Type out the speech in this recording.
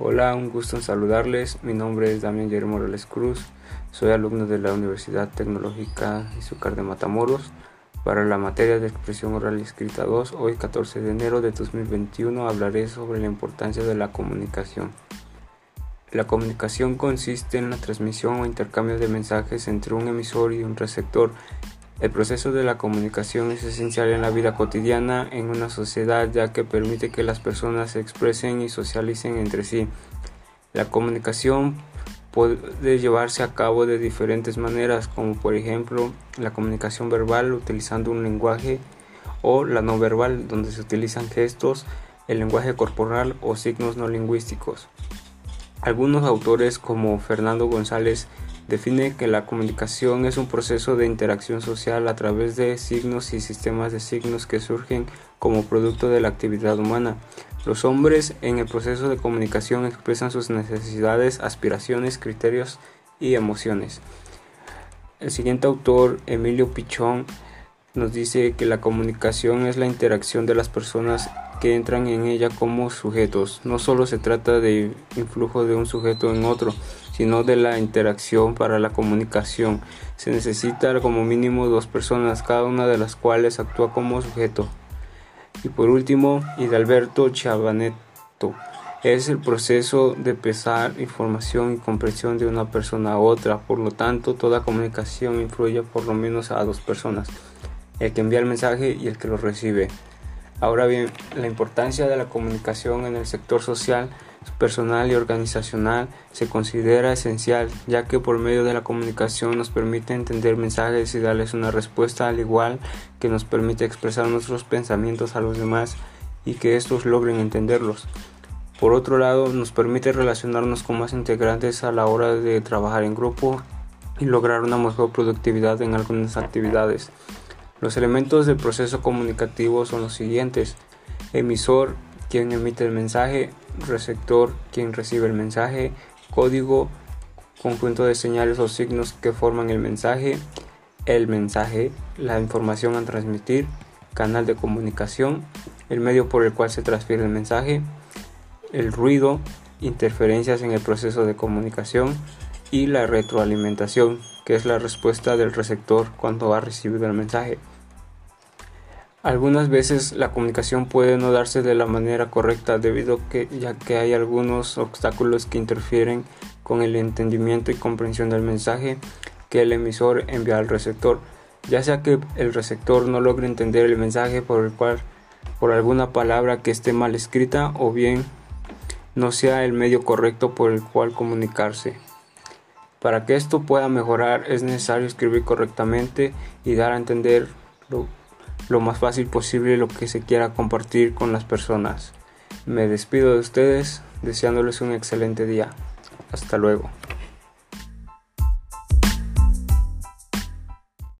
Hola, un gusto en saludarles. Mi nombre es Damián Guillermo Morales Cruz. Soy alumno de la Universidad Tecnológica Izúcar de Matamoros. Para la materia de expresión oral y escrita 2, hoy 14 de enero de 2021 hablaré sobre la importancia de la comunicación. La comunicación consiste en la transmisión o intercambio de mensajes entre un emisor y un receptor el proceso de la comunicación es esencial en la vida cotidiana en una sociedad ya que permite que las personas se expresen y socialicen entre sí. La comunicación puede llevarse a cabo de diferentes maneras, como por ejemplo la comunicación verbal utilizando un lenguaje o la no verbal, donde se utilizan gestos, el lenguaje corporal o signos no lingüísticos. Algunos autores como Fernando González define que la comunicación es un proceso de interacción social a través de signos y sistemas de signos que surgen como producto de la actividad humana. Los hombres en el proceso de comunicación expresan sus necesidades, aspiraciones, criterios y emociones. El siguiente autor, Emilio Pichón, nos dice que la comunicación es la interacción de las personas que entran en ella como sujetos. No solo se trata de influjo de un sujeto en otro, sino de la interacción para la comunicación. Se necesita como mínimo dos personas, cada una de las cuales actúa como sujeto. Y por último, Hidalberto Chabaneto. Es el proceso de pesar información y comprensión de una persona a otra, por lo tanto toda comunicación influye por lo menos a dos personas, el que envía el mensaje y el que lo recibe. Ahora bien, la importancia de la comunicación en el sector social, personal y organizacional se considera esencial, ya que por medio de la comunicación nos permite entender mensajes y darles una respuesta al igual que nos permite expresar nuestros pensamientos a los demás y que estos logren entenderlos. Por otro lado, nos permite relacionarnos con más integrantes a la hora de trabajar en grupo y lograr una mejor productividad en algunas actividades. Los elementos del proceso comunicativo son los siguientes. Emisor, quien emite el mensaje, receptor, quien recibe el mensaje, código, conjunto de señales o signos que forman el mensaje, el mensaje, la información a transmitir, canal de comunicación, el medio por el cual se transfiere el mensaje, el ruido, interferencias en el proceso de comunicación y la retroalimentación, que es la respuesta del receptor cuando ha recibido el mensaje. Algunas veces la comunicación puede no darse de la manera correcta debido a que ya que hay algunos obstáculos que interfieren con el entendimiento y comprensión del mensaje que el emisor envía al receptor, ya sea que el receptor no logre entender el mensaje por el cual por alguna palabra que esté mal escrita o bien no sea el medio correcto por el cual comunicarse. Para que esto pueda mejorar es necesario escribir correctamente y dar a entender lo, más fácil posible lo que se quiera compartir con las personas. Me despido de ustedes deseándoles un excelente día. Hasta luego.